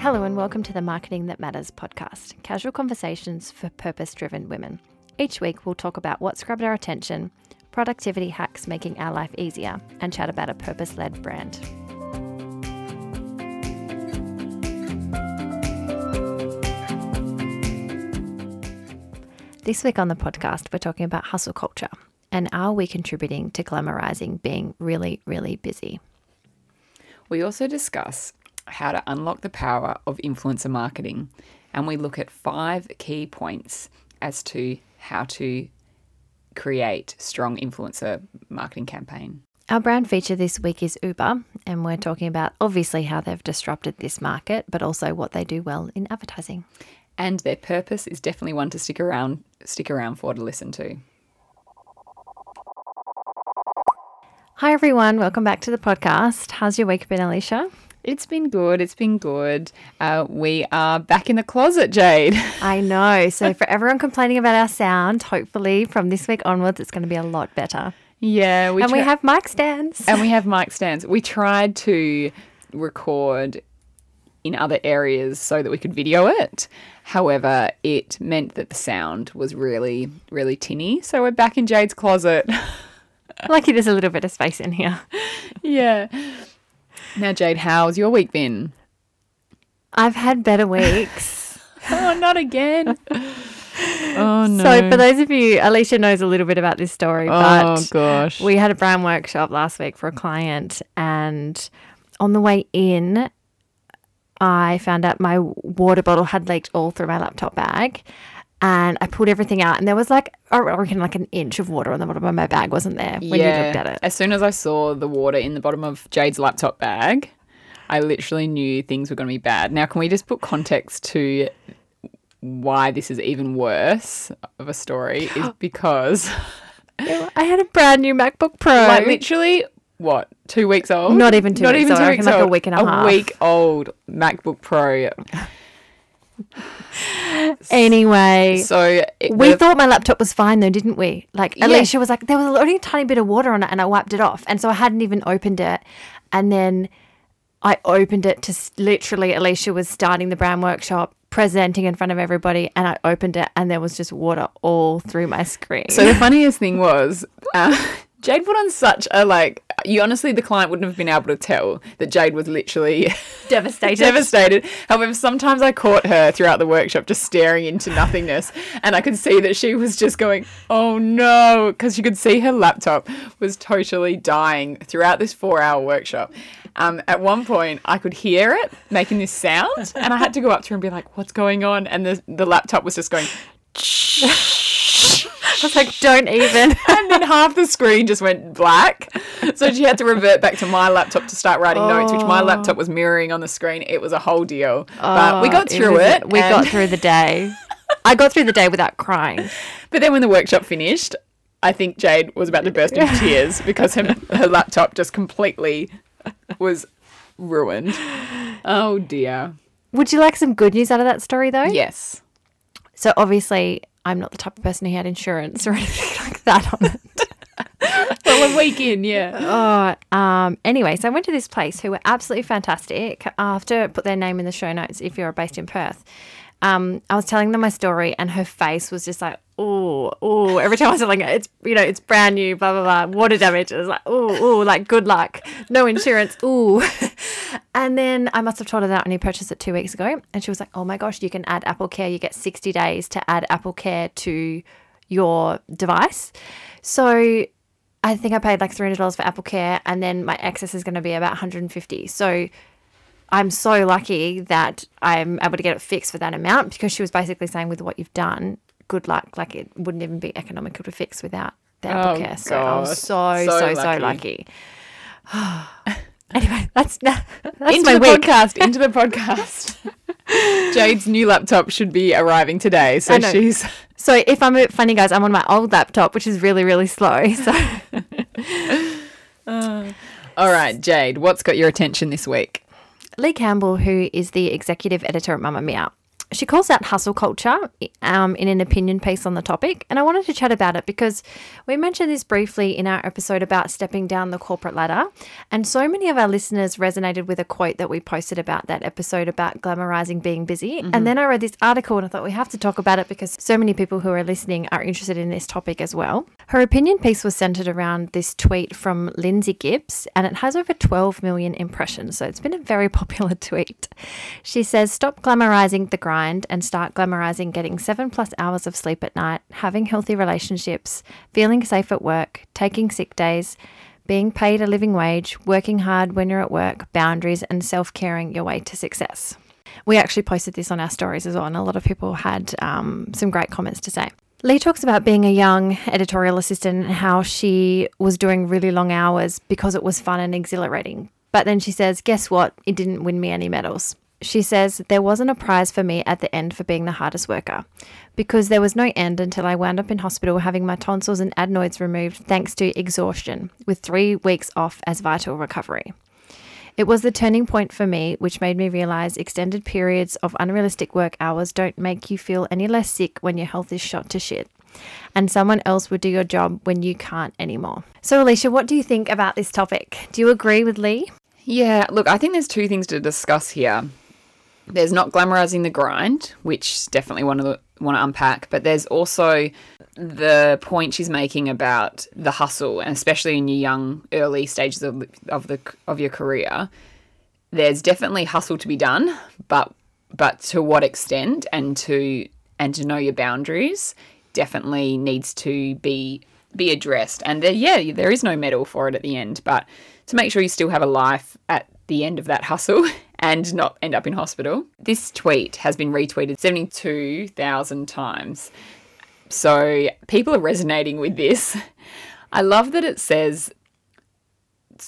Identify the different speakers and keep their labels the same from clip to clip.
Speaker 1: Hello, and welcome to the Marketing That Matters podcast casual conversations for purpose driven women. Each week, we'll talk about what's grabbed our attention, productivity hacks making our life easier, and chat about a purpose led brand. This week on the podcast, we're talking about hustle culture and are we contributing to glamorizing being really, really busy?
Speaker 2: We also discuss how to unlock the power of influencer marketing and we look at five key points as to how to create strong influencer marketing campaign.
Speaker 1: Our brand feature this week is Uber, and we're talking about obviously how they've disrupted this market, but also what they do well in advertising.
Speaker 2: And their purpose is definitely one to stick around stick around for to listen to.
Speaker 1: Hi everyone, welcome back to the podcast. How's your week been, Alicia?
Speaker 2: It's been good. It's been good. Uh, we are back in the closet, Jade.
Speaker 1: I know. So for everyone complaining about our sound, hopefully from this week onwards, it's going to be a lot better.
Speaker 2: Yeah,
Speaker 1: we and we have mic stands.
Speaker 2: And we have mic stands. We tried to record in other areas so that we could video it. However, it meant that the sound was really, really tinny. So we're back in Jade's closet.
Speaker 1: Lucky there's a little bit of space in here.
Speaker 2: yeah. Now, Jade, how's your week been?
Speaker 1: I've had better weeks.
Speaker 2: oh, not again.
Speaker 1: Oh no. So for those of you, Alicia knows a little bit about this story, oh, but
Speaker 2: oh gosh.
Speaker 1: We had a brand workshop last week for a client and on the way in I found out my water bottle had leaked all through my laptop bag and I pulled everything out, and there was like I reckon like an inch of water on the bottom of my bag, wasn't there? When yeah. you looked at it.
Speaker 2: As soon as I saw the water in the bottom of Jade's laptop bag, I literally knew things were going to be bad. Now, can we just put context to why this is even worse of a story? Is because
Speaker 1: I had a brand new MacBook Pro,
Speaker 2: like literally what two weeks old?
Speaker 1: Not even two. Not weeks even two old. weeks old. Like a week and a, a half.
Speaker 2: A week old MacBook Pro.
Speaker 1: Anyway,
Speaker 2: so
Speaker 1: we thought my laptop was fine though, didn't we? Like yeah. Alicia was like, there was only a tiny bit of water on it, and I wiped it off, and so I hadn't even opened it, and then I opened it to literally Alicia was starting the brand workshop, presenting in front of everybody, and I opened it, and there was just water all through my screen.
Speaker 2: So the funniest thing was. Uh, Jade put on such a like. You honestly, the client wouldn't have been able to tell that Jade was literally
Speaker 1: devastated.
Speaker 2: devastated. However, sometimes I caught her throughout the workshop just staring into nothingness, and I could see that she was just going, "Oh no," because you could see her laptop was totally dying throughout this four-hour workshop. Um, at one point, I could hear it making this sound, and I had to go up to her and be like, "What's going on?" And the the laptop was just going.
Speaker 1: I was like, don't even.
Speaker 2: and then half the screen just went black. So she had to revert back to my laptop to start writing oh. notes, which my laptop was mirroring on the screen. It was a whole deal. Oh, but we oh, got through it. it
Speaker 1: we got through the day. I got through the day without crying.
Speaker 2: But then when the workshop finished, I think Jade was about to burst into tears because her, her laptop just completely was ruined. Oh dear.
Speaker 1: Would you like some good news out of that story though?
Speaker 2: Yes.
Speaker 1: So obviously I'm not the type of person who had insurance or anything like that on it.
Speaker 2: well, a weekend, yeah.
Speaker 1: Oh, um, anyway, so I went to this place who were absolutely fantastic. To put their name in the show notes if you're based in Perth um, I was telling them my story, and her face was just like, oh, oh. Every time I was telling it's you know, it's brand new, blah blah blah, water damage. It was like, oh, oh, like good luck, no insurance, oh. and then I must have told her that when you purchased it two weeks ago, and she was like, oh my gosh, you can add Apple Care. You get sixty days to add Apple Care to your device. So I think I paid like three hundred dollars for Apple Care, and then my excess is going to be about one hundred and fifty. So I'm so lucky that I'm able to get it fixed for that amount because she was basically saying, with what you've done, good luck. Like it wouldn't even be economical to fix without the Apple oh, Care. So I'm so, so, so, so lucky. anyway, that's, that's
Speaker 2: into
Speaker 1: my
Speaker 2: the
Speaker 1: week.
Speaker 2: podcast. Into the podcast. Jade's new laptop should be arriving today. So she's.
Speaker 1: So if I'm funny, guys, I'm on my old laptop, which is really, really slow. So.
Speaker 2: Uh, all right, Jade, what's got your attention this week?
Speaker 1: Leigh Campbell, who is the executive editor at Mamamia, she calls out hustle culture um, in an opinion piece on the topic. And I wanted to chat about it because we mentioned this briefly in our episode about stepping down the corporate ladder. And so many of our listeners resonated with a quote that we posted about that episode about glamorizing being busy. And then I read this article and I thought we have to talk about it because so many people who are listening are interested in this topic as well. Her opinion piece was centered around this tweet from Lindsay Gibbs and it has over 12 million impressions. So it's been a very popular tweet. She says, Stop glamorizing the grind and start glamorizing getting seven plus hours of sleep at night, having healthy relationships, feeling safe at work, taking sick days, being paid a living wage, working hard when you're at work, boundaries, and self caring your way to success. We actually posted this on our stories as well, and a lot of people had um, some great comments to say. Leigh talks about being a young editorial assistant and how she was doing really long hours because it was fun and exhilarating. But then she says, Guess what? It didn't win me any medals. She says, There wasn't a prize for me at the end for being the hardest worker because there was no end until I wound up in hospital having my tonsils and adenoids removed thanks to exhaustion, with three weeks off as vital recovery. It was the turning point for me, which made me realize extended periods of unrealistic work hours don't make you feel any less sick when your health is shot to shit. And someone else would do your job when you can't anymore. So, Alicia, what do you think about this topic? Do you agree with Leigh?
Speaker 2: Yeah, look, I think there's two things to discuss here. There's not glamorizing the grind, which definitely want to want to unpack, but there's also the point she's making about the hustle, and especially in your young, early stages of, of the of your career. There's definitely hustle to be done, but but to what extent, and to and to know your boundaries, definitely needs to be be addressed. And there, yeah, there is no medal for it at the end, but to make sure you still have a life at the end of that hustle and not end up in hospital. This tweet has been retweeted 72,000 times. So people are resonating with this. I love that it says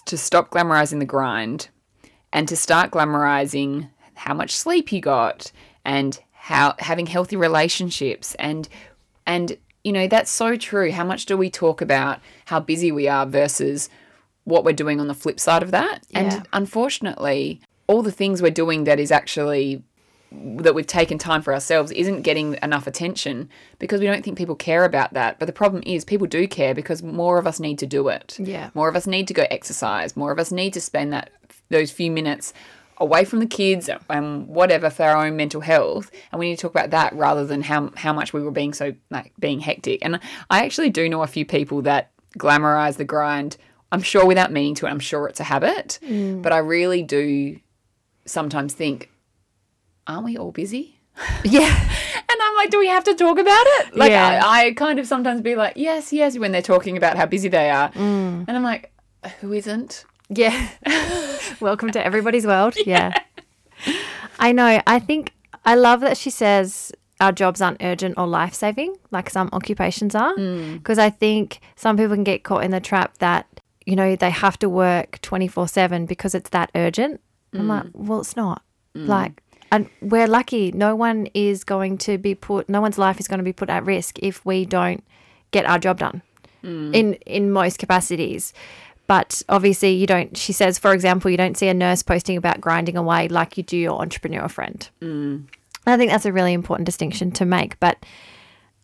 Speaker 2: to stop glamorizing the grind and to start glamorizing how much sleep you got and how having healthy relationships and and you know that's so true how much do we talk about how busy we are versus what we're doing on the flip side of that
Speaker 1: Yeah.
Speaker 2: and unfortunately all the things we're doing that is actually that we've taken time for ourselves isn't getting enough attention because we don't think people care about that. But the problem is people do care because more of us need to do it.
Speaker 1: Yeah.
Speaker 2: More of us need to go exercise. More of us need to spend that those few minutes away from the kids and whatever for our own mental health. And we need to talk about that rather than how how much we were being so like being hectic. And I actually do know a few people that glamorize the grind. I'm sure without meaning to it. I'm sure it's a habit. Mm. But I really do sometimes think, aren't we all busy?
Speaker 1: Yeah.
Speaker 2: And I'm like, do we have to talk about it? Like,
Speaker 1: Yeah.
Speaker 2: I, I kind of sometimes be like, yes, yes, when they're talking about how busy they are.
Speaker 1: Mm.
Speaker 2: And I'm like, who isn't?
Speaker 1: Yeah. Welcome to everybody's world. Yeah. I know. I think I love that she says our jobs aren't urgent or life saving like some occupations are. Because I think some people can get caught in the trap that, you know, they have to work 24 7 because it's that urgent. I'm like, mm. well, it's not. Mm. Like, and we're lucky. No one is going to be put, no one's life is going to be put at risk if we don't get our job done mm. in in most capacities. But obviously, you don't. She says, for example, you don't see a nurse posting about grinding away like you do your entrepreneur friend. And I think that's a really important distinction to make. But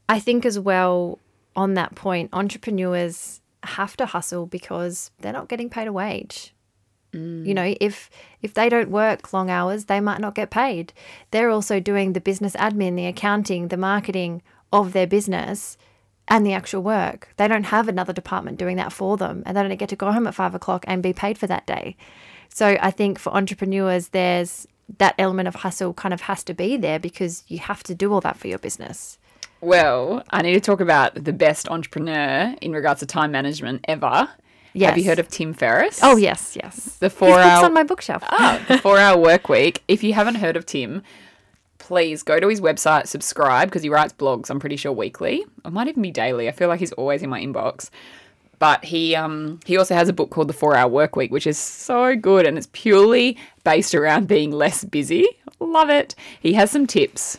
Speaker 1: I think as well on that point, entrepreneurs have to hustle because they're not getting paid a wage. You know, mm. if if they don't work long hours, they might not get paid. They're also doing the business admin, the accounting, the marketing of their business and the actual work. They don't have another department doing that for them, and they don't get to go home at five o'clock and be paid for that day. So I think for entrepreneurs, there's that element of hustle kind of has to be there because you have to do all that for your business.
Speaker 2: Well, I need to talk about the best entrepreneur in regards to time management ever. Have you heard of Tim Ferriss?
Speaker 1: Oh yes, yes.
Speaker 2: The
Speaker 1: His
Speaker 2: four
Speaker 1: book's
Speaker 2: hour
Speaker 1: on my bookshelf.
Speaker 2: Ah, the four hour work week. If you haven't heard of Tim, please go to his website, subscribe because he writes blogs. I'm pretty sure weekly. It might even be daily. I feel like he's always in my inbox. But he um he also has a book called The Four Hour Work Week, which is so good and it's purely based around being less busy. Love it. He has some tips.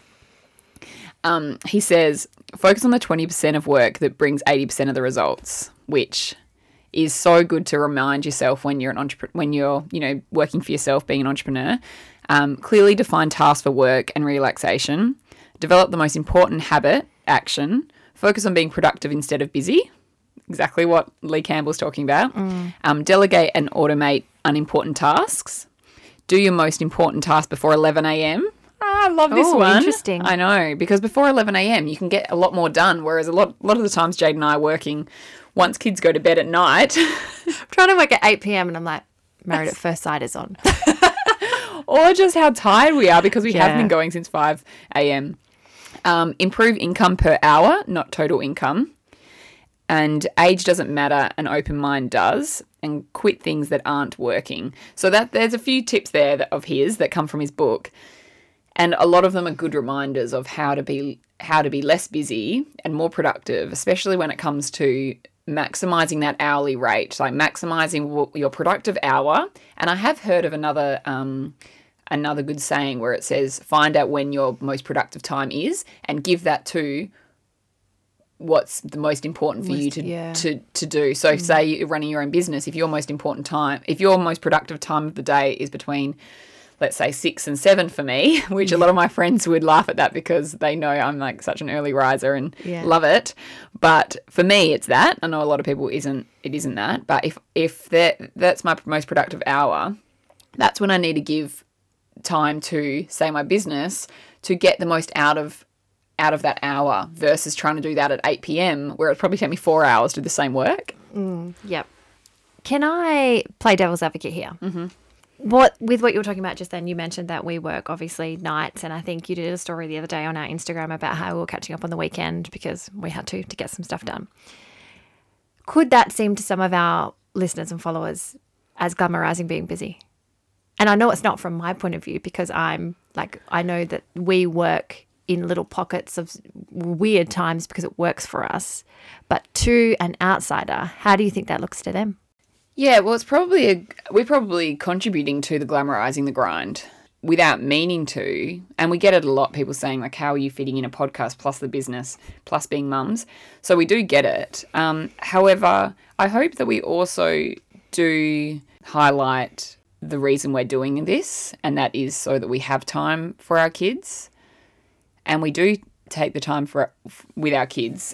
Speaker 2: Um, he says focus on the 20% of work that brings 80% of the results, which is so good to remind yourself when you're an entrepreneur, when you're, you know, working for yourself, being an entrepreneur. Um, clearly define tasks for work and relaxation. Develop the most important habit, action. Focus on being productive instead of busy. Exactly what Leigh Campbell's talking about. Um, delegate and automate unimportant tasks. Do your most important task before 11 a.m. Ah, I love this
Speaker 1: Oh,
Speaker 2: one.
Speaker 1: interesting.
Speaker 2: I know because before 11 a.m. you can get a lot more done. Whereas a lot, a lot of the times Jade and I are working once kids go to bed at night,
Speaker 1: I'm trying to work at 8 p.m. and I'm like, Married at First Sight is on.
Speaker 2: or just how tired we are because we have
Speaker 1: Yeah.
Speaker 2: been going since 5 a.m. Um, improve income per hour, not total income. And age doesn't matter, an open mind does. And quit things that aren't working. So that there's a few tips there that, of his that come from his book, and a lot of them are good reminders of how to be how to be less busy and more productive, especially when it comes to maximizing that hourly rate, like maximizing w- your productive hour. And I have heard of another um, another good saying where it says find out when your most productive time is and give that to what's the most important for you to,
Speaker 1: yeah.
Speaker 2: to to do. So say you're running your own business, if your most important time, if your most productive time of the day is between let's say six and seven for me, which a lot of my friends would laugh at that because they know I'm like such an early riser and
Speaker 1: Yeah.
Speaker 2: love it. But for me, it's that. I know a lot of people isn't. It isn't that. But if if that that's my most productive hour, that's when I need to give time to say my business to get the most out of out of that hour versus trying to do that at 8 p.m. where it'd probably take me four hours to do the same work.
Speaker 1: Yep. Can I play devil's advocate here? Mm-hmm. What with what you were talking about just then? You mentioned that we work obviously nights, and I think you did a story the other day on our Instagram about how we were catching up on the weekend because we had to to get some stuff done. Could that seem to some of our listeners and followers as glamorizing being busy? And I know it's not from my point of view because I'm like I know that we work in little pockets of weird times because it works for us. But to an outsider, how do you think that looks to them?
Speaker 2: Yeah, well, it's probably a, we're probably contributing to the glamorizing the grind without meaning to, and we get it a lot. People saying like, "How are you fitting in a podcast plus the business plus being mums?" So we do get it. Um, however, I hope that we also do highlight the reason we're doing this, and that is so that we have time for our kids, and we do take the time for with our kids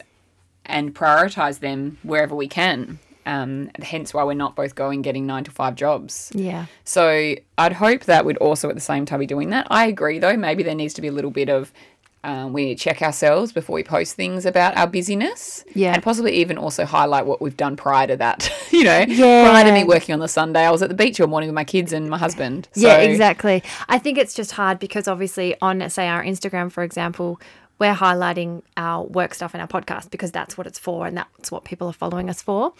Speaker 2: and prioritize them wherever we can. Um, hence why we're not both going getting nine to five jobs.
Speaker 1: Yeah.
Speaker 2: So I'd hope that we'd also at the same time be doing that. I agree though, maybe there needs to be a little bit of um, we need to check ourselves before we post things about our busyness.
Speaker 1: Yeah.
Speaker 2: And possibly even also highlight what we've done prior to that. you know,
Speaker 1: Yeah.
Speaker 2: prior to me working on the Sunday, I was at the beach all morning with my kids and my husband.
Speaker 1: Yeah, exactly. I think it's just hard because obviously on say our Instagram, for example, we're highlighting our work stuff in our podcast because that's what it's for and that's what people are following us for.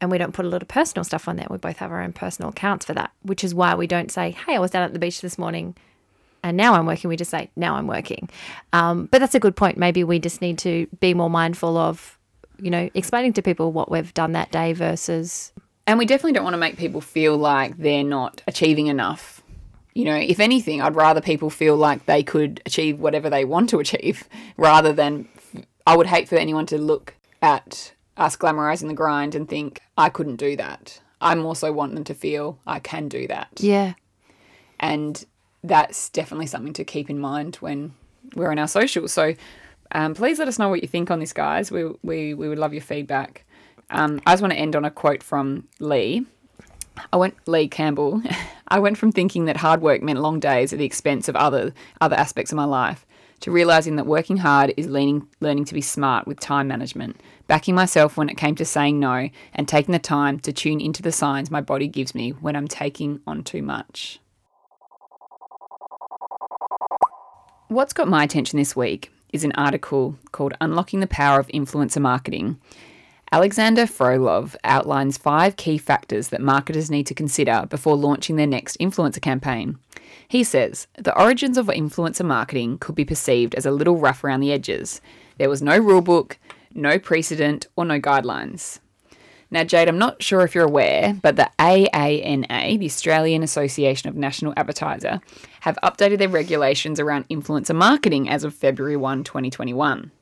Speaker 1: And we don't put a lot of personal stuff on there. We both have our own personal accounts for that, which is why we don't say, Hey, I was down at the beach this morning and now I'm working. We just say, Now I'm working. Um, but that's a good point. Maybe we just need to be more mindful of, you know, explaining to people what we've done that day versus
Speaker 2: And we definitely don't want to make people feel like they're not achieving enough. You know, if anything, I'd rather people feel like they could achieve whatever they want to achieve rather than I would hate for anyone to look at us glamorizing the grind and think, I couldn't do that. I'm also wanting them to feel I can do that.
Speaker 1: Yeah.
Speaker 2: And that's definitely something to keep in mind when we're on our socials. So um, please let us know what you think on this, guys. We, we, we would love your feedback. Um, I just want to end on a quote from Leigh. I went Leigh Campbell. I went from thinking that hard work meant long days at the expense of other other aspects of my life to realizing that working hard is learning learning to be smart with time management, backing myself when it came to saying no, and taking the time to tune into the signs my body gives me when I'm taking on too much. What's got my attention this week is an article called Unlocking the Power of Influencer Marketing. Alexander Frolov outlines five key factors that marketers need to consider before launching their next influencer campaign. He says the origins of influencer marketing could be perceived as a little rough around the edges. There was no rulebook, no precedent, or no guidelines. Now, Jade, I'm not sure if you're aware, but the AANA, the Australian Association of National Advertiser, have updated their regulations around influencer marketing as of February 1, 2021.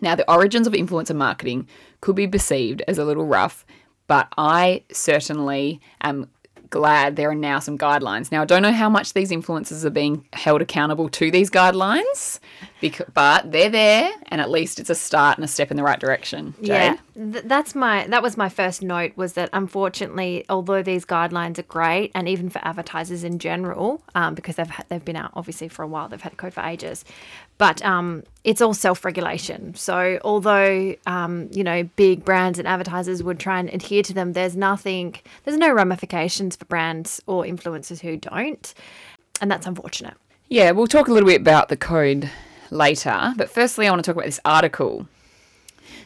Speaker 2: Now, the origins of influencer marketing could be perceived as a little rough, but I certainly am glad there are now some guidelines. Now, I don't know how much these influencers are being held accountable to these guidelines, because, but they're there, and at least it's a start and a step in the right direction. Jade?
Speaker 1: Yeah, th- that's my that was my first note was that unfortunately, although these guidelines are great, and even for advertisers in general, um, because they've ha- they've been out obviously for a while, they've had a code for ages, but um, it's all self regulation. So although um, you know big brands and advertisers would try and adhere to them, there's nothing, there's no ramifications for brands or influencers who don't, and that's unfortunate.
Speaker 2: Yeah, we'll talk a little bit about the code later, but firstly, I want to talk about this article.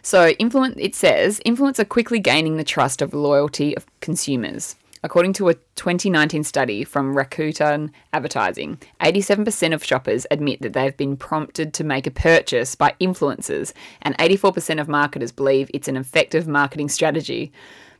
Speaker 2: So, influence it says influencers are quickly gaining the trust of loyalty of consumers. According to a 2019 study from Rakuten Advertising, 87% of shoppers admit that they've been prompted to make a purchase by influencers, and 84% of marketers believe it's an effective marketing strategy.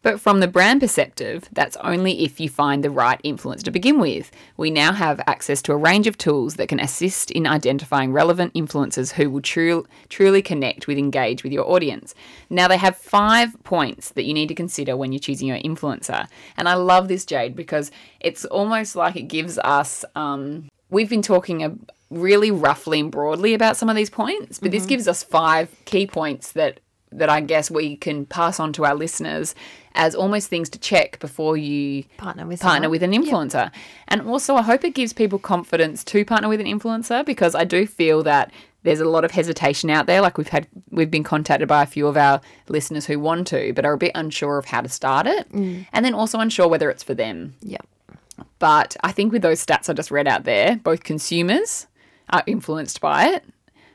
Speaker 2: But from the brand perspective, that's only if you find the right influence to begin with. We now have access to a range of tools that can assist in identifying relevant influencers who will tru- truly connect with, engage with your audience. Now, they have five points that you need to consider when you're choosing your influencer. And I love this, Jade, because it's almost like it gives us. Um, we've been talking a, really roughly and broadly about some of these points, but this gives us five key points that that I guess we can pass on to our listeners as almost things to check before you
Speaker 1: Partner with
Speaker 2: partner
Speaker 1: someone.
Speaker 2: with an influencer. And also, I hope it gives people confidence to partner with an influencer because I do feel that there's a lot of hesitation out there. Like we've had, we've been contacted by a few of our listeners who want to, but are a bit unsure of how to start it, mm. and then also unsure whether it's for them.
Speaker 1: Yeah.
Speaker 2: But I think with those stats I just read out there, both consumers are influenced by it.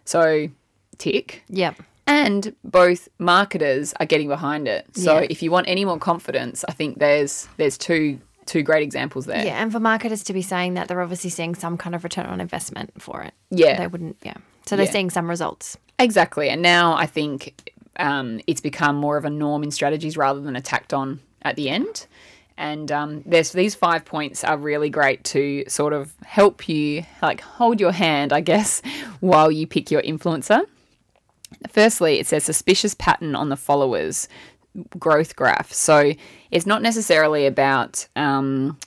Speaker 2: So, tick
Speaker 1: Yep.
Speaker 2: And both marketers are getting behind it. So
Speaker 1: Yeah.
Speaker 2: if you want any more confidence, I think there's there's two two great examples there.
Speaker 1: Yeah, and for marketers to be saying that, they're obviously seeing some kind of return on investment for it.
Speaker 2: Yeah.
Speaker 1: They wouldn't, yeah. So they're
Speaker 2: Yeah.
Speaker 1: seeing some results.
Speaker 2: Exactly. And now I think um, it's become more of a norm in strategies rather than a tacked on at the end. And um, there's these five points are really great to sort of help you, like hold your hand, I guess, while you pick your influencer. Firstly, it says suspicious pattern on the followers growth graph. So it's not necessarily about um,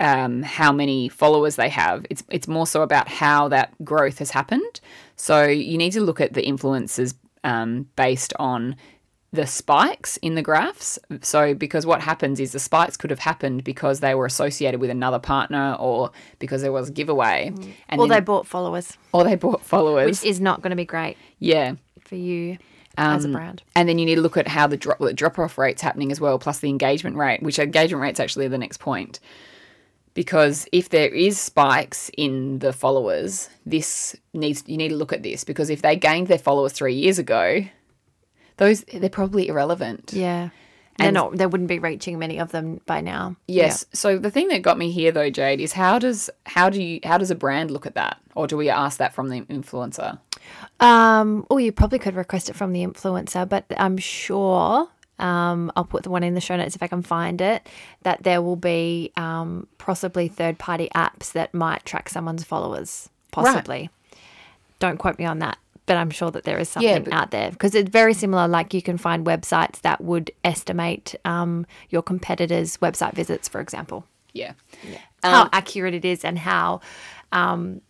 Speaker 2: um, how many followers they have. It's it's more so about how that growth has happened. So you need to look at the influences um, based on the spikes in the graphs. So because what happens is the spikes could have happened because they were associated with another partner or because there was a giveaway, and
Speaker 1: Or they bought followers,
Speaker 2: or they bought followers.
Speaker 1: which is not going to be great
Speaker 2: yeah.
Speaker 1: for you as a
Speaker 2: Um,
Speaker 1: brand.
Speaker 2: And then you need to look at how the drop the drop off rate's happening as well, plus the engagement rate, which engagement rate's actually the next point. Because if there is spikes in the followers, this needs you need to look at this because if they gained their followers three years ago, those they're probably irrelevant.
Speaker 1: Yeah. They're
Speaker 2: And-
Speaker 1: not, they wouldn't be reaching many of them by now.
Speaker 2: Yes. So the thing that got me here though, Jade, is how does how do you how does a brand look at that, or do we ask that from the influencer?
Speaker 1: Um, oh, you probably could request it from the influencer, but I'm sure um, I'll put the one in the show notes if I can find it. That there will be um, possibly third party apps that might track someone's followers. Possibly. Don't quote me on that, but I'm sure that there is something
Speaker 2: but-
Speaker 1: out there because it's very similar. Like you can find websites that would estimate um, your competitors' website visits, for example.
Speaker 2: Yeah.
Speaker 1: how accurate it is and how. Um,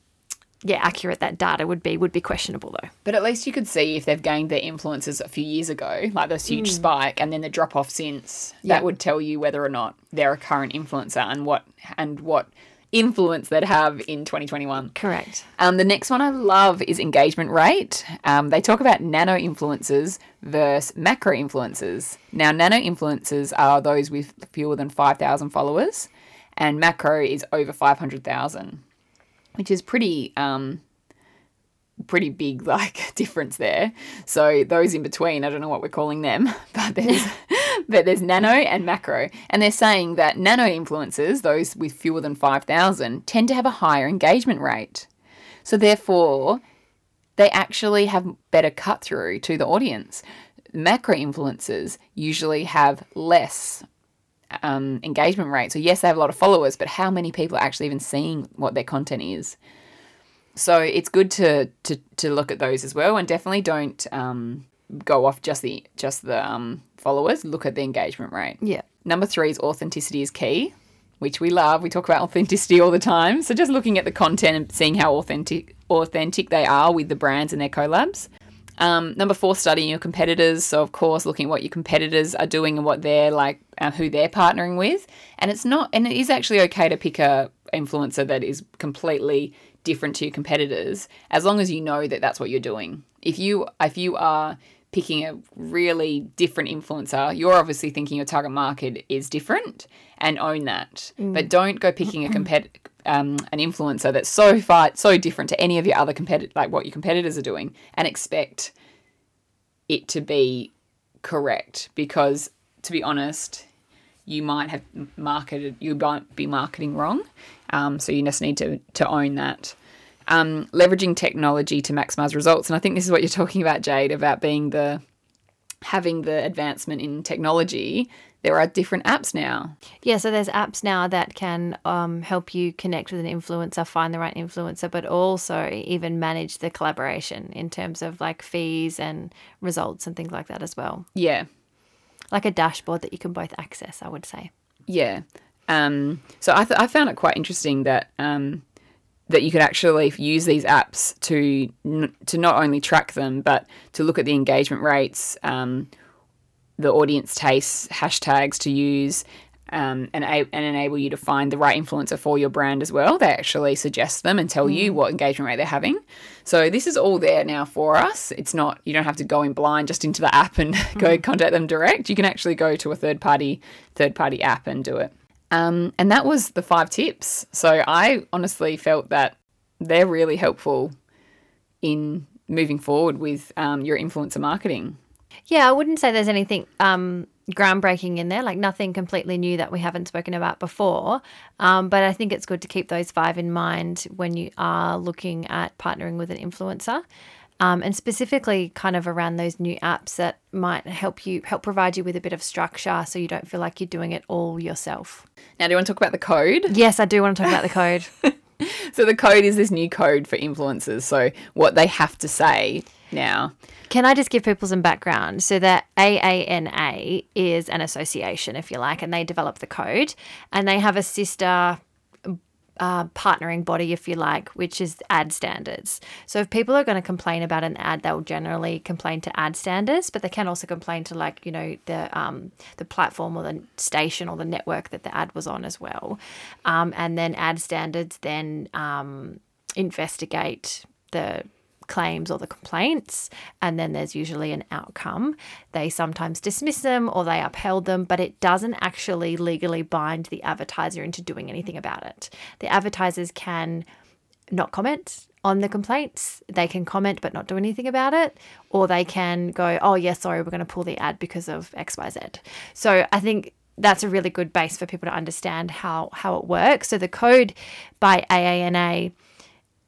Speaker 1: yeah, accurate that data would be would be questionable though.
Speaker 2: But at least you could see if they've gained their influences a few years ago, like this huge spike, and then the drop off since.
Speaker 1: Yeah.
Speaker 2: That would tell you whether or not they're a current influencer and what and what influence they'd have in 2021.
Speaker 1: Correct.
Speaker 2: Um, the next one I love is engagement rate. Um, they talk about nano influencers versus macro influencers. Now, nano influencers are those with fewer than 5,000 followers, and macro is over 500,000, which is pretty. Um, pretty big like difference there so those in between i don't know what we're calling them but there's but there's nano and macro and they're saying that nano influencers those with fewer than 5000 tend to have a higher engagement rate. So therefore they actually have better cut through to the audience. Macro influencers usually have less um, engagement rate. So yes they have a lot of followers but how many people are actually even seeing what their content is? So it's good to to to look at those as well, and definitely don't um, go off just the just the um, followers. Look at the engagement rate.
Speaker 1: Yeah.
Speaker 2: Number three is authenticity is key. which we love. We talk about authenticity all the time. So just looking at the content and seeing how authentic authentic they are with the brands and their collabs. Um, number four, studying your competitors. So of course, looking at what your competitors are doing and what they're like, uh, who they're partnering with. And it's not, and it is actually okay to pick a influencer that is completely different to your competitors, as long as you know that that's what you're doing. If you if you are picking a really different influencer, you're obviously thinking your target market is different and own that. Mm. But don't go picking a compet um, an influencer that's so far so different to any of your other competitor like what your competitors are doing and expect it to be correct because to be honest you might have marketed you might be marketing wrong um, so you just need to to own that um, leveraging technology to maximize results and i think this is what you're talking about jade about being the having the advancement in technology there are different apps now.
Speaker 1: Yeah, so there's apps now that can um, help you connect with an influencer, find the right influencer, but also even manage the collaboration in terms of like fees and results and things like that as well.
Speaker 2: Yeah.
Speaker 1: Like a dashboard that you can both access, I would say.
Speaker 2: Yeah. Um, so I, th- I found it quite interesting that um, that you could actually use these apps to n- to not only track them but to look at the engagement rates, um, the audience tastes, hashtags to use, um, and, and enable you to find the right influencer for your brand as well. They actually suggest them and tell mm. you what engagement rate they're having. So this is all there now for us. It's not you don't have to go in blind just into the app and mm. go contact them direct. You can actually go to a third party third party app and do it. Um, and that was the five tips. So I honestly felt that they're really helpful in moving forward with um, your influencer marketing.
Speaker 1: Yeah, I wouldn't say there's anything um, groundbreaking in there, like nothing completely new that we haven't spoken about before. Um, but I think it's good to keep those five in mind when you are looking at partnering with an influencer. Um, and specifically kind of around those new apps that might help you help provide you with a bit of structure so you don't feel like you're doing it all yourself.
Speaker 2: Now, do you want to talk about the code?
Speaker 1: Yes, I do want to talk about the code.
Speaker 2: so the code is this new code for influencers. So what they have to say now.
Speaker 1: Can I just give people some background? So the AANA is an association, if you like, and they develop the code, and they have a sister uh, partnering body, if you like, which is ad standards. So if people are going to complain about an ad, they'll generally complain to ad standards, but they can also complain to like you know the um, the platform or the station or the network that the ad was on as well. Um, and then ad standards then um, investigate the claims or the complaints, and then there's usually an outcome. They sometimes dismiss them or they upheld them, but it doesn't actually legally bind the advertiser into doing anything about it. The advertisers can not comment on the complaints. They can comment but not do anything about it, or they can go, oh, yeah, sorry, we're going to pull the ad because of XYZ. So I think that's a really good base for people to understand how, how it works. So the code by AANA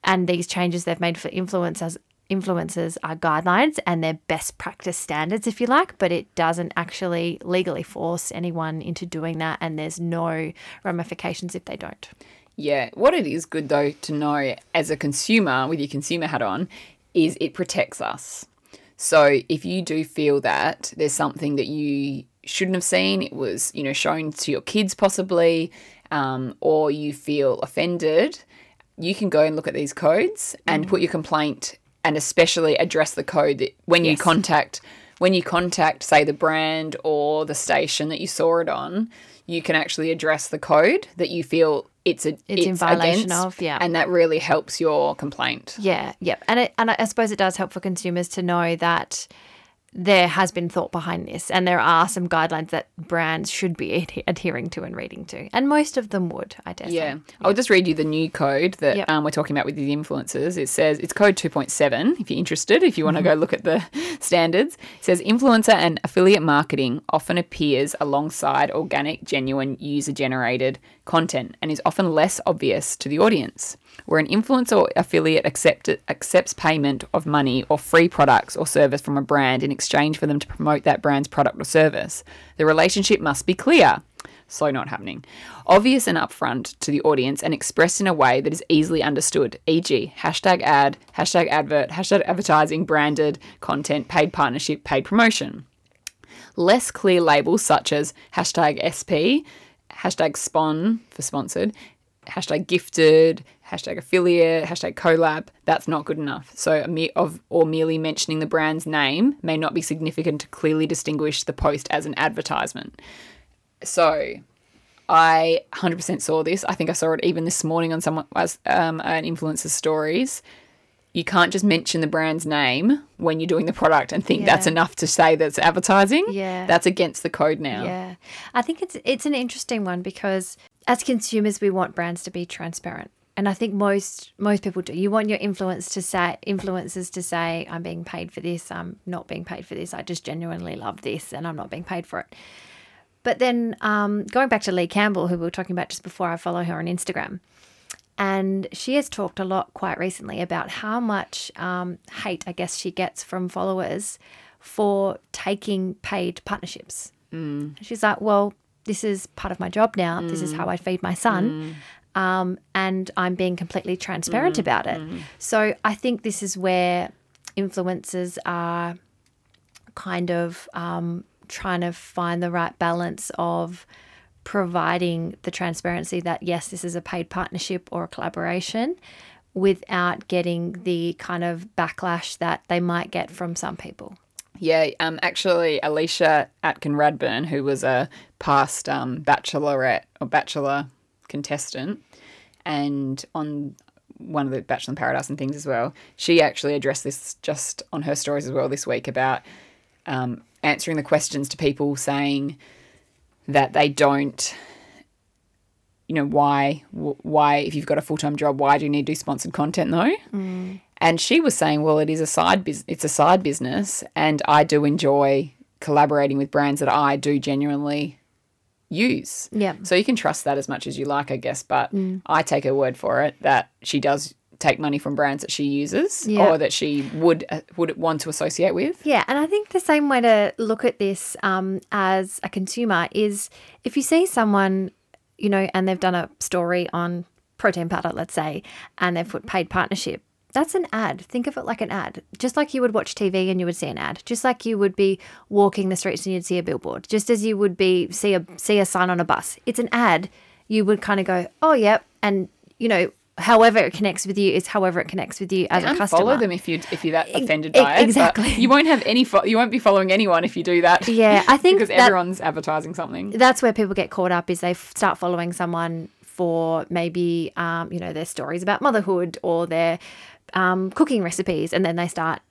Speaker 1: and these changes they've made for influencers influencers are guidelines and they're best practice standards, if you like, but it doesn't actually legally force anyone into doing that, and there's no ramifications if they don't.
Speaker 2: Yeah, what it is good though to know as a consumer with your consumer hat on is it protects us. So if you do feel that there's something that you shouldn't have seen, it was you know shown to your kids possibly, um, or you feel offended, you can go and look at these codes and mm. put your complaint and especially address the code that when yes. you contact when you contact say the brand or the station that you saw it on you can actually address the code that you feel it's a
Speaker 1: it's, it's in violation against, of yeah
Speaker 2: and that really helps your complaint
Speaker 1: yeah yep and it, and I suppose it does help for consumers to know that there has been thought behind this, and there are some guidelines that brands should be ad- adhering to and reading to, and most of them would, I dare
Speaker 2: yeah. I'll just read you the new code that yep. um, we're talking about with the influencers. It says it's code 2.7 if you're interested, if you want to mm-hmm. go look at the standards. It says influencer and affiliate marketing often appears alongside organic, genuine, user generated content and is often less obvious to the audience where an influencer or affiliate accept, accepts payment of money or free products or service from a brand in exchange for them to promote that brand's product or service. The relationship must be clear. So, not happening. Obvious and upfront to the audience and expressed in a way that is easily understood, e.g., hashtag ad, hashtag advert, hashtag advertising, branded content, paid partnership, paid promotion. Less clear labels such as hashtag SP hashtag spon for sponsored, hashtag gifted, hashtag affiliate, hashtag collab, that's not good enough. So, a me- of or merely mentioning the brand's name may not be significant to clearly distinguish the post as an advertisement. So, I 100% saw this. I think I saw it even this morning on someone as um, an influencer's stories. You can't just mention the brand's name when you're doing the product and think that's enough to say that's advertising.
Speaker 1: Yeah.
Speaker 2: That's against the code now.
Speaker 1: Yeah. I think it's it's an interesting one because as consumers we want brands to be transparent. And I think most most people do. You want your influence to say influencers to say, I'm being paid for this, I'm not being paid for this, I just genuinely love this and I'm not being paid for it. But then um, going back to Leigh Campbell, who we were talking about just before, I follow her on Instagram. And she has talked a lot quite recently about how much um, hate, I guess, she gets from followers for taking paid partnerships. Mm. She's like, well, this is part of my job now. This is how I feed my son. Um, and I'm being completely transparent about it. So I think this is where influencers are kind of um, trying to find the right balance of providing the transparency that yes, this is a paid partnership or a collaboration without getting the kind of backlash that they might get from some people.
Speaker 2: Yeah, um, actually, Alicia Atkin Radburn, who was a past um, bachelorette or bachelor contestant, and on one of the Bachelor in Paradise and things as well, she actually addressed this just on her stories as well this week about um, answering the questions to people saying that they don't. You know why? Why, if you've got a full time job, why do you need to do sponsored content though? And she was saying, well, it is a side bus- it's a side business, and I do enjoy collaborating with brands that I do genuinely use.
Speaker 1: Yeah.
Speaker 2: So you can trust that as much as you like, I guess. But I take her word for it that she does take money from brands that she uses
Speaker 1: Yeah.
Speaker 2: or that she would uh, would want to associate with.
Speaker 1: Yeah, and I think the same way to look at this um, as a consumer is if you see someone, you know, and they've done a story on protein powder, let's say, and they've put paid partnership. That's an ad. Think of it like an ad. Just like you would watch TV and you would see an ad. Just like you would be walking the streets and you'd see a billboard. Just as you would be see a see a sign on a bus. It's an ad. You would kind of go, "Oh, yep." And, you know, however it connects with you is however it connects with you as a customer.
Speaker 2: Unfollow them if you if you're that offended by it.
Speaker 1: exactly.
Speaker 2: you won't have any. Fo- you won't be following anyone if you do that.
Speaker 1: Yeah, I think
Speaker 2: because
Speaker 1: that-
Speaker 2: everyone's advertising something.
Speaker 1: that's where people get caught up is they f- start following someone for maybe um, you know their stories about motherhood or their um, cooking recipes and then they start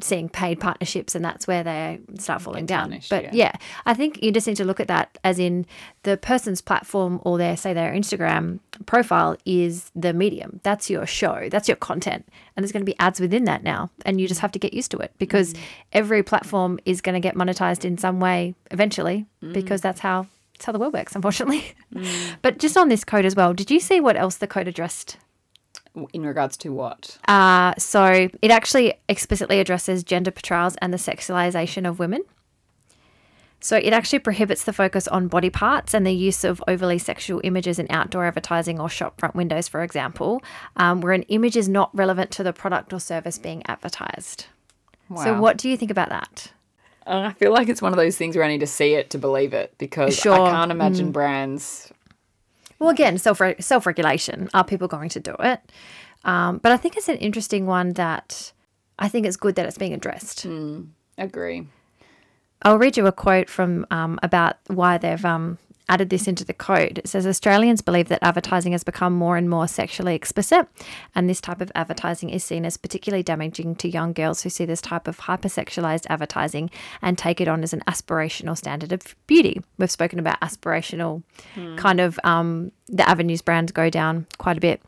Speaker 1: seeing paid partnerships and that's where they start falling down. but
Speaker 2: yeah.
Speaker 1: yeah. i think you just need to look at that as in the person's platform or their say their instagram profile is the medium. That's your show. That's your content. And there's going to be ads within that now and you just have to get used to it because every platform is going to get monetized in some way eventually because that's how that's how the world works unfortunately. But just on this code as well did you see what else the code addressed
Speaker 2: In regards to what?
Speaker 1: uh, so it actually explicitly addresses gender portrayals and the sexualization of women. So it actually prohibits the focus on body parts and the use of overly sexual images in outdoor advertising or shop front windows, for example, um, where an image is not relevant to the product or service being advertised.
Speaker 2: Wow.
Speaker 1: So what do you think about that?
Speaker 2: Uh, I feel like it's one of those things where I need to see it to believe it because
Speaker 1: Sure.
Speaker 2: I can't imagine brands.
Speaker 1: Well, again, self self regulation. Are people going to do it? Um, but I think it's an interesting one that I think it's good that it's being addressed.
Speaker 2: Agree.
Speaker 1: I'll read you a quote from um, about why they've um, added this into the code. It says Australians believe that advertising has become more and more sexually explicit, and this type of advertising is seen as particularly damaging to young girls who see this type of hypersexualized advertising and take it on as an aspirational standard of beauty. We've spoken about aspirational kind of um, the avenues brands go down quite a bit.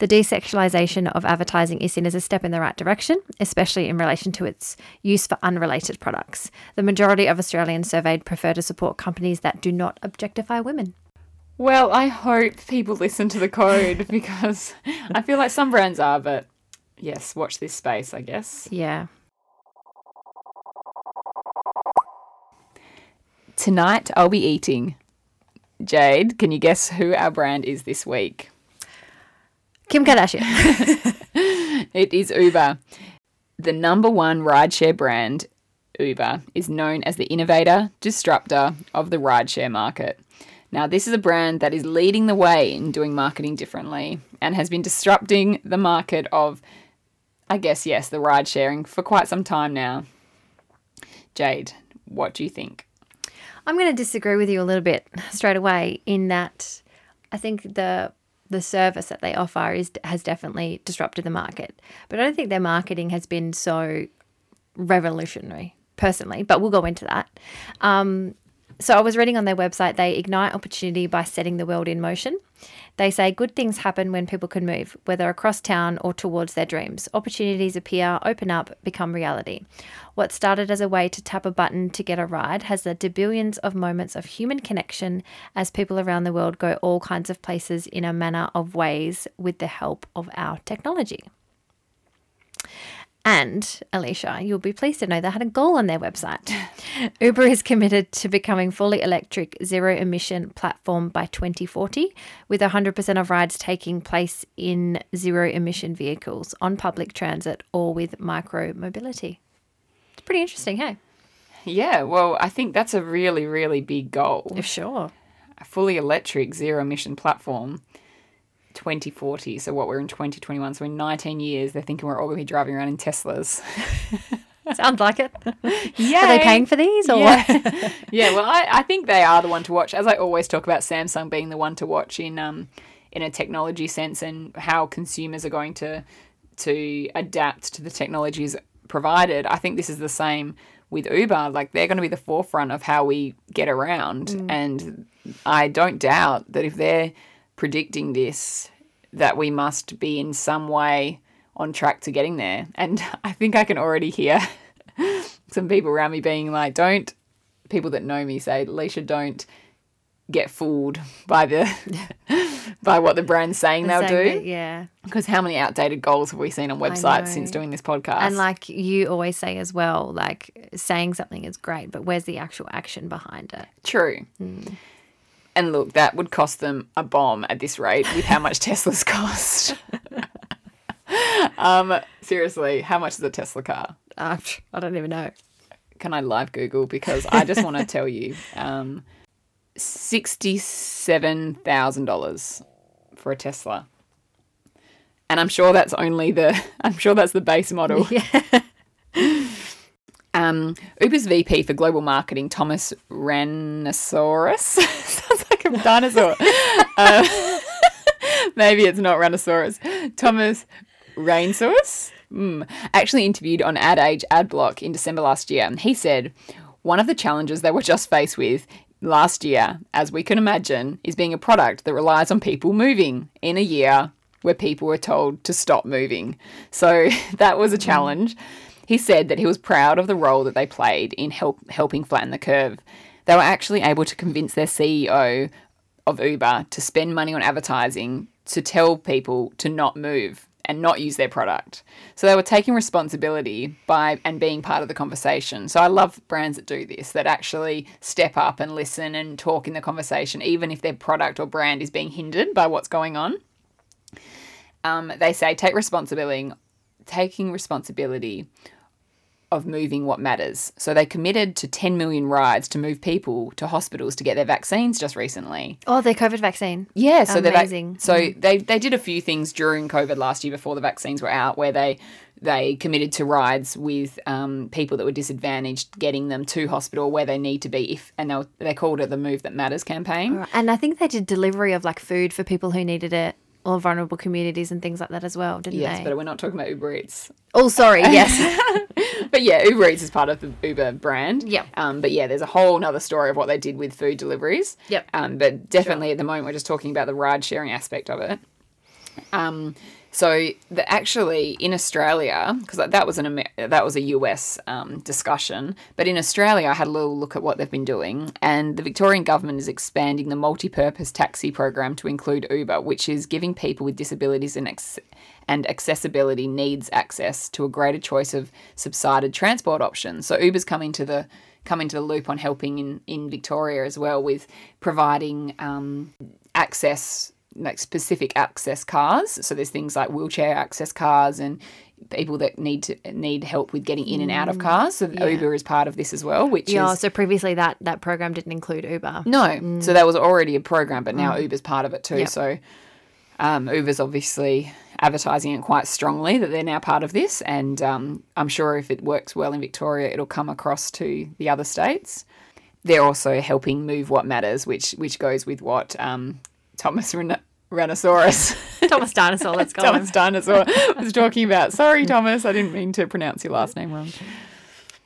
Speaker 1: The desexualization of advertising is seen as a step in the right direction, especially in relation to its use for unrelated products. The majority of Australians surveyed prefer to support companies that do not objectify women.
Speaker 2: Well, I hope people listen to the code because I feel like some brands are, but yes, watch this space, I guess.
Speaker 1: Yeah.
Speaker 2: Tonight I'll be eating. Jade, can you guess who our brand is this week?
Speaker 1: Kim Kardashian.
Speaker 2: It is Uber. The number one rideshare brand, Uber, is known as the innovator, disruptor of the rideshare market. Now, this is a brand that is leading the way in doing marketing differently and has been disrupting the market of, I guess, yes, the ride sharing for quite some time now. Jade, what do you think?
Speaker 1: I'm going to disagree with you a little bit straight away in that I think the the service that they offer is has definitely disrupted the market. But I don't think their marketing has been so revolutionary personally, but we'll go into that. Um, so I was reading on their website, they ignite opportunity by setting the world in motion. They say good things happen when people can move, whether across town or towards their dreams. Opportunities appear, open up, become reality. What started as a way to tap a button to get a ride has led to billions of moments of human connection as people around the world go all kinds of places in a manner of ways with the help of our technology. And Alisha, you'll be pleased to know they had a goal on their website. Uber is committed to becoming fully electric, zero emission platform by 2040, with 100% of rides taking place in zero emission vehicles on public transit or with micro mobility. It's pretty interesting, hey?
Speaker 2: Yeah, well, I think that's a really, really big goal.
Speaker 1: Sure.
Speaker 2: A fully electric, zero emission platform. 2040. So what we're in 2021. So in 19 years, they're thinking we're all going to be driving around in Teslas.
Speaker 1: Sounds like it. Yeah. Are they paying for these or
Speaker 2: yeah.
Speaker 1: what?
Speaker 2: yeah, well, I, I think they are the one to watch. As I always talk about Samsung being the one to watch in um in a technology sense and how consumers are going to to adapt to the technologies provided. I think this is the same with Uber. Like they're going to be the forefront of how we get around, and I don't doubt that if they're predicting this, that we must be in some way on track to getting there. And I think I can already hear some people around me being like, don't, people that know me say, Leisha, don't get fooled by the by what the brand's saying they'll
Speaker 1: Saying
Speaker 2: do
Speaker 1: that- yeah.
Speaker 2: because how many outdated goals have we seen on websites since doing this podcast
Speaker 1: And like you always say as well, like saying something is great, but where's the actual action behind it?
Speaker 2: True. Mm. And look, that would cost them a bomb at this rate with how much Teslas cost. um, seriously, how much is a Tesla car?
Speaker 1: Uh, I don't even know.
Speaker 2: Can I live Google? Because I just want to tell you um, $67,000 for a Tesla. And I'm sure that's only the, I'm sure that's the base model.
Speaker 1: Yeah.
Speaker 2: Um, Uber's VP for global marketing, Thomas Rhinoceros. Like a dinosaur. uh, maybe it's not Rhinoceros. Thomas Rainsaurus. Mm, actually interviewed on Ad Age Ad Block in December last year. And he said one of the challenges they were just faced with last year, as we can imagine, is being a product that relies on people moving in a year where people were told to stop moving. So that was a challenge. He said that he was proud of the role that they played in help, helping flatten the curve. They were actually able to convince their CEO of Uber to spend money on advertising to tell people to not move and not use their product. So they were taking responsibility by and being part of the conversation. So I love brands that do this, that actually step up and listen and talk in the conversation, even if their product or brand is being hindered by what's going on. Um, they say take responsibility, taking responsibility of moving what matters. So they committed to 10 million rides to move people to hospitals to get their vaccines just recently.
Speaker 1: Oh, their COVID vaccine.
Speaker 2: Yeah, so
Speaker 1: Amazing.
Speaker 2: So they they did a few things during COVID last year before the vaccines were out, where they they committed to rides with um, people that were disadvantaged, getting them to hospital where they need to be. If and they were, they called it the Move That Matters campaign.
Speaker 1: And I think they did delivery of like food for people who needed it, or vulnerable communities and things like that as well, didn't
Speaker 2: Yes,
Speaker 1: they?
Speaker 2: but we're not talking about Uber Eats.
Speaker 1: oh, sorry. Yes.
Speaker 2: But yeah, Uber Eats is part of the Uber brand.
Speaker 1: Yep.
Speaker 2: Um, but yeah, there's a whole nother story of what they did with food deliveries.
Speaker 1: Yep.
Speaker 2: Um, but definitely at the moment we're just talking about the ride sharing aspect of it. Um, so the, actually in Australia, because that was an that was a US um, discussion, but in Australia I had a little look at what they've been doing, and the Victorian government is expanding the multi-purpose taxi program to include Uber, which is giving people with disabilities and ex- and accessibility needs access to a greater choice of subsided transport options. So Uber's coming to the coming to the loop on helping in in Victoria as well with providing um, access like specific access cars. So there's things like wheelchair access cars and people that need to need help with getting in and out of cars. So Uber is part of this as well, which
Speaker 1: Yeah.
Speaker 2: is
Speaker 1: So previously that that program didn't include Uber.
Speaker 2: no. So that was already a program, but now Uber's part of it too.
Speaker 1: Yep.
Speaker 2: So um, Uber's obviously advertising it quite strongly that they're now part of this, and um, I'm sure if it works well in Victoria, it'll come across to the other states. They're also helping move what matters, which which goes with what um, Thomas Ren- Rhinoceros,
Speaker 1: Thomas Dinosaur, let's go.
Speaker 2: Thomas Dinosaur was talking about. Sorry, Thomas, I didn't mean to pronounce your last name wrong.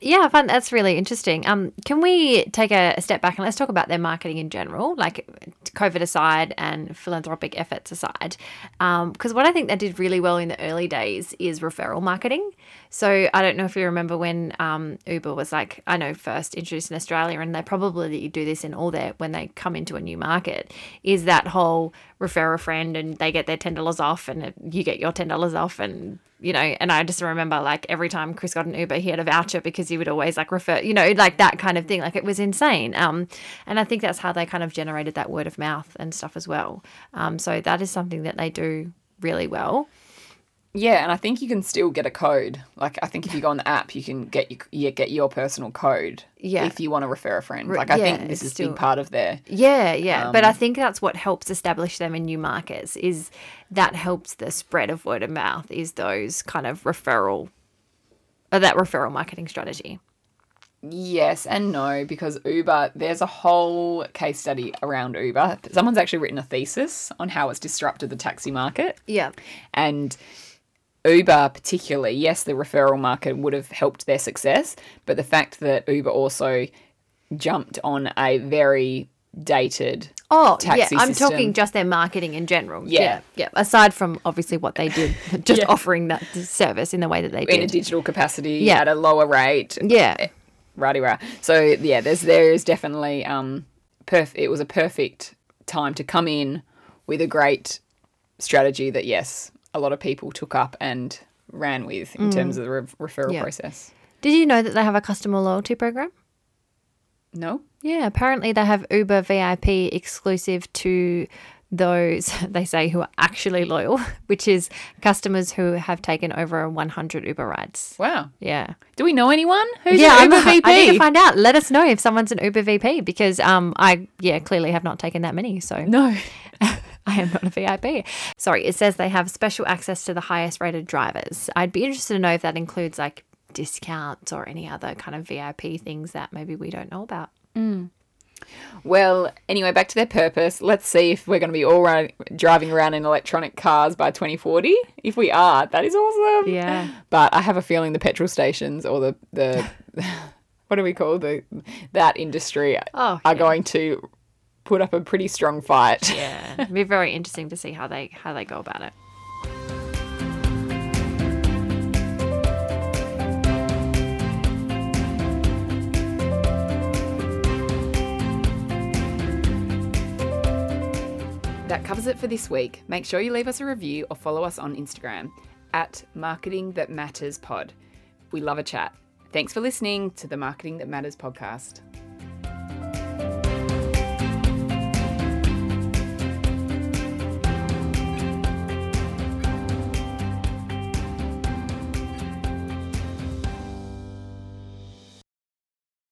Speaker 1: Yeah, I find that's really interesting. Um, can we take a, a step back and let's talk about their marketing in general, like COVID aside and philanthropic efforts aside? Because what I think they did really well in the early days is referral marketing. So I don't know if you remember when um, Uber was like, I know, first introduced in Australia, and they probably do this in all their when they come into a new market, is that whole refer a friend and they get their ten dollars off, and you get your ten dollars off, and you know, and I just remember like every time Chris got an Uber, he had a voucher because he would always like refer, you know, like that kind of thing. Like it was insane. Um, and I think that's how they kind of generated that word of mouth and stuff as well. Um, so that is something that they do really well.
Speaker 2: Yeah, and I think you can still get a code. Like I think if you go on the app, you can get your you get your personal code.
Speaker 1: Yeah.
Speaker 2: If you want to refer a friend, like I
Speaker 1: yeah,
Speaker 2: think this is a big part of their.
Speaker 1: Yeah, yeah. but I
Speaker 2: Um,
Speaker 1: think that's what helps establish them in new markets is that helps the spread of word of mouth is those kind of referral or that referral marketing strategy.
Speaker 2: Yes and no because Uber. There's a whole case study around Uber. Someone's actually written a thesis on how it's disrupted the taxi market,
Speaker 1: Yeah.
Speaker 2: and Uber particularly. Yes, the referral market would have helped their success, but the fact that Uber also jumped on a very dated
Speaker 1: Oh, yeah. I'm
Speaker 2: system.
Speaker 1: talking just their marketing in general.
Speaker 2: Yeah.
Speaker 1: yeah. Yeah. Aside from obviously what they did, just
Speaker 2: Yeah.
Speaker 1: offering that service in the way that they did.
Speaker 2: in a digital capacity
Speaker 1: Yeah.
Speaker 2: at a lower rate.
Speaker 1: Yeah.
Speaker 2: Righty rah. So yeah, there's there is definitely um perf- it was a perfect time to come in with a great strategy that yes, a lot of people took up and ran with in terms of the re- referral
Speaker 1: Mm. Yeah.
Speaker 2: process.
Speaker 1: Did you know that they have a customer loyalty program?
Speaker 2: No?
Speaker 1: Yeah, apparently they have Uber VIP exclusive to those they say who are actually loyal, which is customers who have taken over 100 Uber rides.
Speaker 2: Wow.
Speaker 1: Yeah.
Speaker 2: Do we know anyone who's
Speaker 1: yeah,
Speaker 2: an
Speaker 1: I'm,
Speaker 2: VP?
Speaker 1: I need to find out. Let us know if someone's an Uber VP because um I yeah, clearly have not taken that many, so
Speaker 2: no.
Speaker 1: I am not a VIP. Sorry, it says they have special access to the highest rated drivers. I'd be interested to know if that includes like discounts or any other kind of VIP things that maybe we don't know about. Mm.
Speaker 2: Well, anyway, back to their purpose. Let's see if we're going to be all run- driving around in electronic cars by 2040. If we are, that is awesome.
Speaker 1: Yeah.
Speaker 2: But I have a feeling the petrol stations or the the what do we call the that industry
Speaker 1: Oh,
Speaker 2: are
Speaker 1: yeah.
Speaker 2: going to put up a pretty strong fight.
Speaker 1: Yeah, it'd be very interesting to see how they how they go about it.
Speaker 2: That covers it for this week. Make sure you leave us a review or follow us on Instagram at Marketing That Matters Pod. We love a chat. Thanks for listening to the Marketing That Matters podcast.